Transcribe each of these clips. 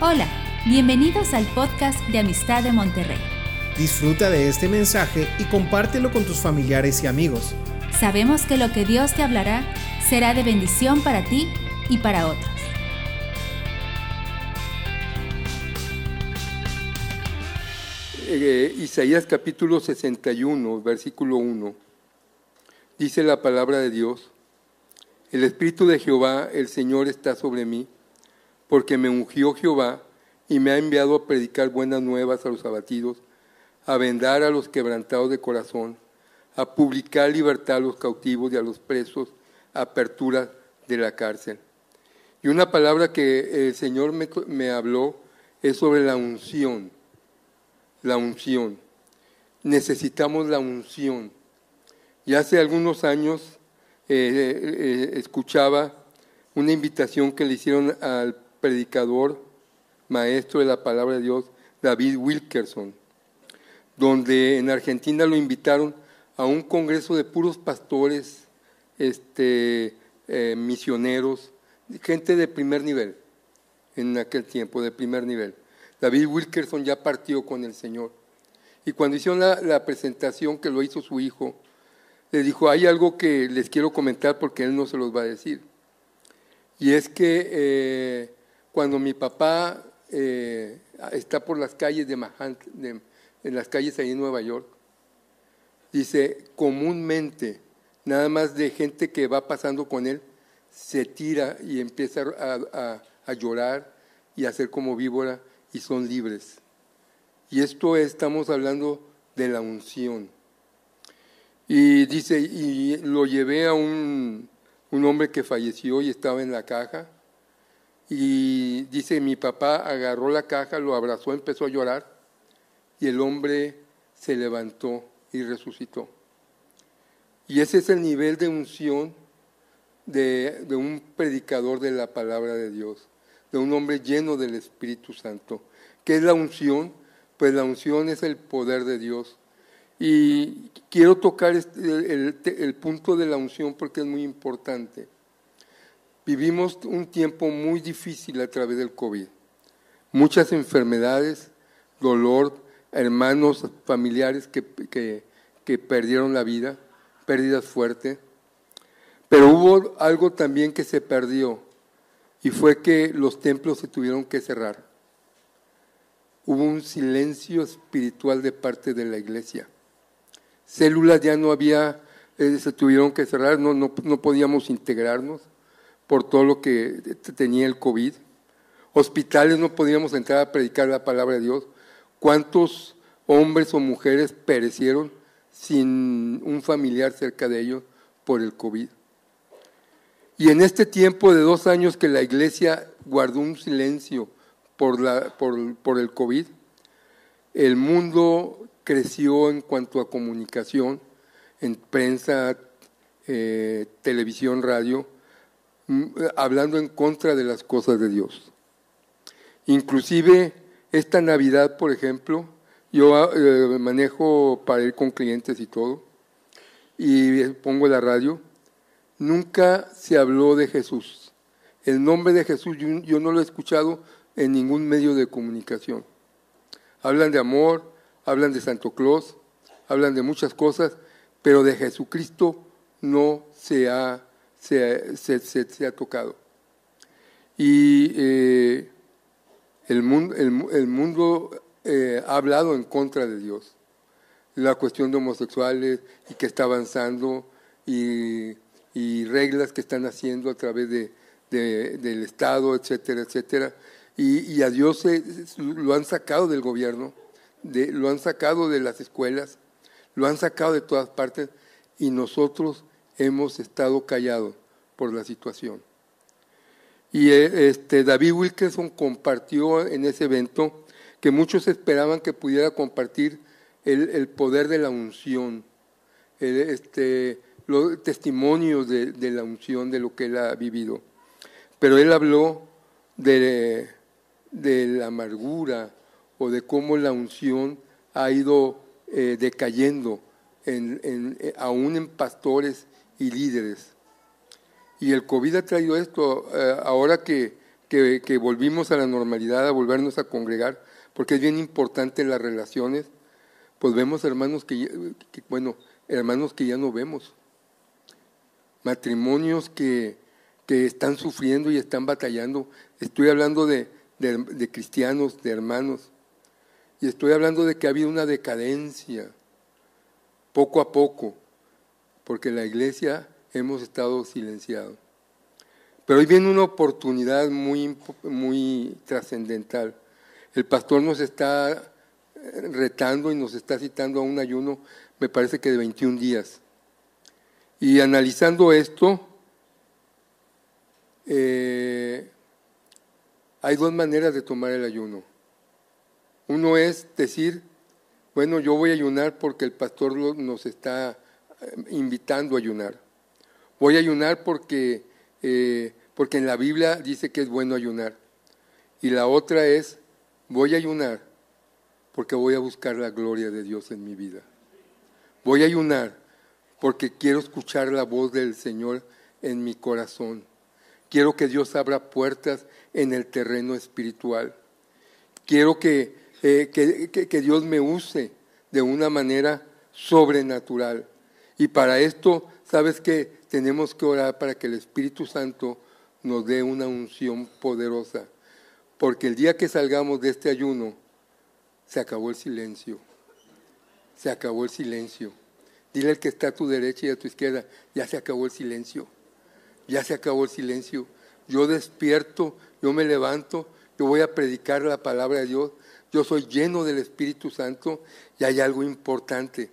Hola, bienvenidos al podcast de Amistad de Monterrey. Disfruta de este mensaje y compártelo con tus familiares y amigos. Sabemos que lo que Dios te hablará será de bendición para ti y para otros. Eh, Isaías capítulo 61, versículo 1. Dice la palabra de Dios, el Espíritu de Jehová, el Señor, está sobre mí porque me ungió Jehová y me ha enviado a predicar buenas nuevas a los abatidos, a vendar a los quebrantados de corazón, a publicar libertad a los cautivos y a los presos, apertura de la cárcel. Y una palabra que el Señor me, habló es sobre la unción, la unción. Necesitamos la unción. Y hace algunos años eh, eh, eh, escuchaba una invitación que le hicieron al predicador, maestro de la palabra de Dios, David Wilkerson, donde en Argentina lo invitaron a un congreso de puros pastores, este, eh, misioneros, gente de primer nivel, en aquel tiempo, de primer nivel. David Wilkerson ya partió con el Señor. Y cuando hicieron la, presentación que lo hizo su hijo, le dijo, hay algo que les quiero comentar porque él no se los va a decir. Y es que eh, cuando mi papá eh, está por las calles de Manhattan, en las calles ahí en Nueva York, dice, comúnmente, nada más de gente que va pasando con él, se tira y empieza a, llorar y a hacer como víbora y son libres. Y esto estamos hablando de la unción. Y dice, y lo llevé a un, un hombre que falleció y estaba en la caja y dice, mi papá agarró la caja, lo abrazó, empezó a llorar y el hombre se levantó y resucitó. Y ese es el nivel de unción de, un predicador de la palabra de Dios, de un hombre lleno del Espíritu Santo. ¿Qué es la unción? Pues la unción es el poder de Dios. Y quiero tocar este, el punto de la unción porque es muy importante. Vivimos un tiempo muy difícil a través del COVID. Muchas enfermedades, dolor, hermanos, familiares que, que, perdieron la vida, pérdidas fuertes. Pero hubo algo también que se perdió y fue que los templos se tuvieron que cerrar. Hubo un silencio espiritual de parte de la iglesia. Células ya no había, eh, se tuvieron que cerrar, no, no, no podíamos integrarnos por todo lo que tenía el COVID. Hospitales no podíamos entrar a predicar la palabra de Dios. ¿Cuántos hombres o mujeres perecieron sin un familiar cerca de ellos por el COVID? Y en este tiempo de dos años que la iglesia guardó un silencio por, la, por, por el COVID, el mundo creció en cuanto a comunicación, en prensa, eh, televisión, radio, hablando en contra de las cosas de Dios. Inclusive esta Navidad, por ejemplo, yo eh, manejo para ir con clientes y todo, y pongo la radio, nunca se habló de Jesús. El nombre de Jesús yo, no lo he escuchado en ningún medio de comunicación. Hablan de amor, hablan de Santo Claus, hablan de muchas cosas, pero de Jesucristo no se ha se, ha tocado. Y eh, el mundo, el, mundo eh, ha hablado en contra de Dios. La cuestión de homosexuales y que está avanzando y, reglas que están haciendo a través de, del Estado, etcétera, etcétera. Y, a Dios lo han sacado del gobierno, de, lo han sacado de las escuelas, lo han sacado de todas partes y nosotros hemos estado callados por la situación. Y eh, este, David Wilkerson compartió en ese evento que muchos esperaban que pudiera compartir el, poder de la unción, este, los testimonios de, la unción, de lo que él ha vivido. Pero él habló de, de la amargura o de cómo la unción ha ido eh, decayendo en, eh, aún en pastores y líderes. Y el COVID ha traído esto, eh, ahora que, que, volvimos a la normalidad, a volvernos a congregar, porque es bien importante las relaciones, pues vemos hermanos que, que, bueno, hermanos que ya no vemos, matrimonios que, que están sufriendo y están batallando. Estoy hablando de, de cristianos, de hermanos, y estoy hablando de que ha habido una decadencia, poco a poco, porque la iglesia hemos estado silenciados. Pero hoy viene una oportunidad muy, muy trascendental. El pastor nos está eh, retando y nos está citando a un ayuno, me parece que de 21 días. Y analizando esto, eh, hay dos maneras de tomar el ayuno. Uno es decir, bueno, yo voy a ayunar porque el pastor nos está eh, invitando a ayunar. Voy a ayunar porque, eh, porque en la Biblia dice que es bueno ayunar. Y la otra es, voy a ayunar porque voy a buscar la gloria de Dios en mi vida. Voy a ayunar porque quiero escuchar la voz del Señor en mi corazón. Quiero que Dios abra puertas en el terreno espiritual. Quiero que, eh, que, que Dios me use de una manera sobrenatural. Y para esto, ¿sabes que Tenemos que orar para que el Espíritu Santo nos dé una unción poderosa. Porque el día que salgamos de este ayuno, se acabó el silencio. Se acabó el silencio. Dile al que está a tu derecha y a tu izquierda, ya se acabó el silencio. Ya se acabó el silencio. Yo despierto, yo me levanto, yo voy a predicar la palabra de Dios. Yo soy lleno del Espíritu Santo y hay algo importante.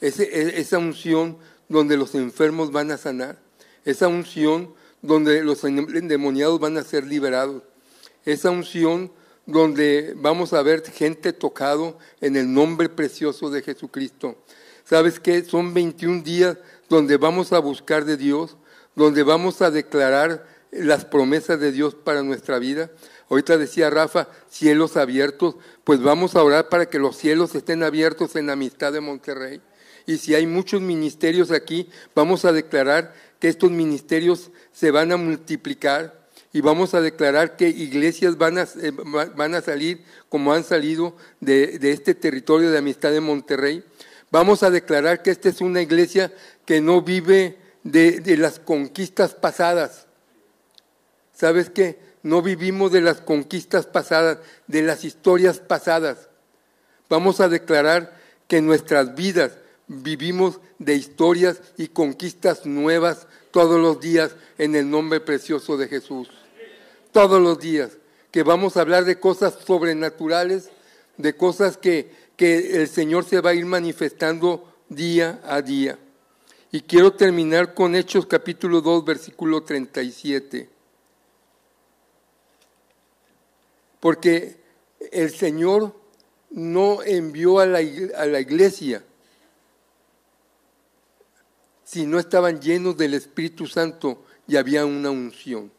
E, esa unción donde los enfermos van a sanar, esa unción donde los endemoniados van a ser liberados, esa unción donde vamos a ver gente tocado en el nombre precioso de Jesucristo. ¿Sabes qué? Son 21 días donde vamos a buscar de Dios, donde vamos a declarar las promesas de Dios para nuestra vida. Ahorita decía Rafa, cielos abiertos, pues vamos a orar para que los cielos estén abiertos en la amistad de Monterrey y si hay muchos ministerios aquí, vamos a declarar que estos ministerios se van a multiplicar y vamos a declarar que iglesias van a, eh, salir como han salido de, este territorio de amistad de Monterrey. Vamos a declarar que esta es una iglesia que no vive de, de las conquistas pasadas. ¿Sabes qué? No vivimos de las conquistas pasadas, de las historias pasadas. Vamos a declarar que nuestras vidas vivimos de historias y conquistas nuevas todos los días en el nombre precioso de Jesús. Todos los días. Que vamos a hablar de cosas sobrenaturales, de cosas que, que el Señor se va a ir manifestando día a día. Y quiero terminar con Hechos capítulo 2, versículo 37. Porque el Señor no envió a la, a la iglesia si no estaban llenos del Espíritu Santo y había una unción.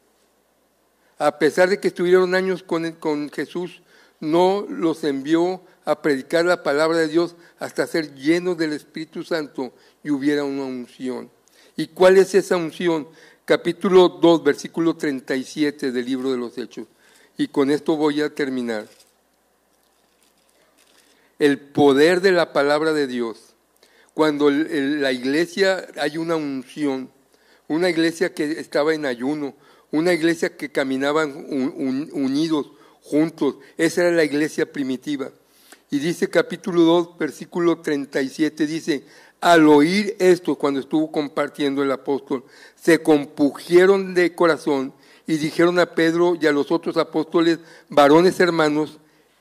A pesar de que estuvieron años con, Jesús, no los envió a predicar la palabra de Dios hasta ser llenos del Espíritu Santo y hubiera una unción. ¿Y cuál es esa unción? Capítulo 2, versículo 37 del libro de los Hechos. Y con esto voy a terminar. El poder de la palabra de Dios cuando la iglesia hay una unción, una iglesia que estaba en ayuno, una iglesia que caminaban unidos, juntos, esa era la iglesia primitiva. Y dice capítulo 2, versículo 37, dice, al oír esto, cuando estuvo compartiendo el apóstol, se compugieron de corazón y dijeron a Pedro y a los otros apóstoles, varones hermanos,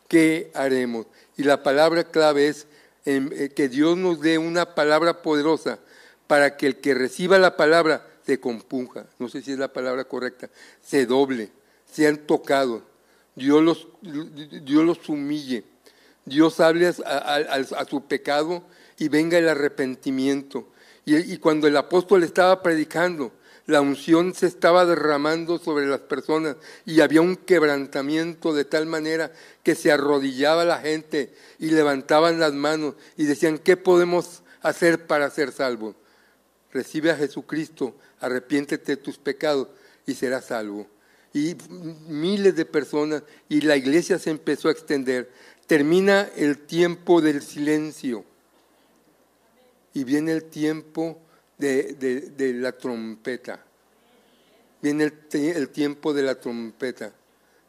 ¿qué haremos? Y la palabra clave es eh, que Dios nos dé una palabra poderosa para que el que reciba la palabra se compunja, no sé si es la palabra correcta, se doble, sean tocados, Dios los, Dios los humille, Dios hable a, su pecado y venga el arrepentimiento. y cuando el apóstol estaba predicando, la unción se estaba derramando sobre las personas y había un quebrantamiento de tal manera que se arrodillaba la gente y levantaban las manos y decían, ¿qué podemos hacer para ser salvos? Recibe a Jesucristo, arrepiéntete de tus pecados y serás salvo. y miles de personas y la iglesia se empezó a extender. Termina el tiempo del silencio y viene el tiempo de, la trompeta. Viene el, tiempo de la trompeta,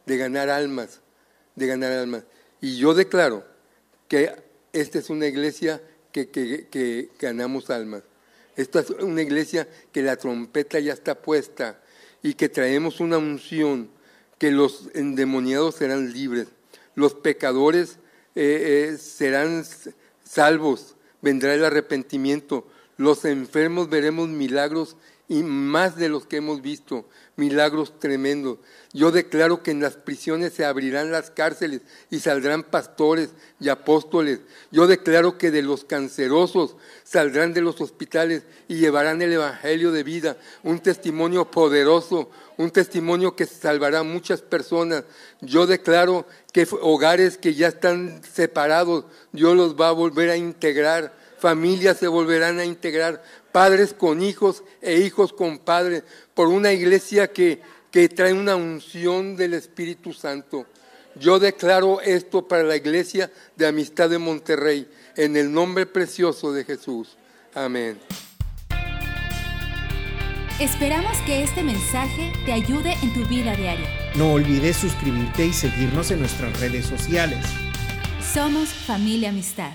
de ganar almas, de ganar almas. Y yo declaro que esta es una iglesia que, que ganamos almas. Esta es una iglesia que la trompeta ya está puesta y que traemos una unción, que los endemoniados serán libres, los pecadores eh, eh, serán salvos, vendrá el arrepentimiento, los enfermos veremos milagros y más de los que hemos visto, milagros tremendos. Yo declaro que en las prisiones se abrirán las cárceles y saldrán pastores y apóstoles. Yo declaro que de los cancerosos saldrán de los hospitales y llevarán el Evangelio de vida, un testimonio poderoso, un testimonio que salvará a muchas personas. Yo declaro que hogares que ya están separados, Dios los va a volver a integrar, familias se volverán a integrar, padres con hijos e hijos con padres, por una iglesia que, que trae una unción del Espíritu Santo. Yo declaro esto para la iglesia de amistad de Monterrey, en el nombre precioso de Jesús. Amén. Esperamos que este mensaje te ayude en tu vida diaria. No olvides suscribirte y seguirnos en nuestras redes sociales. Somos familia amistad.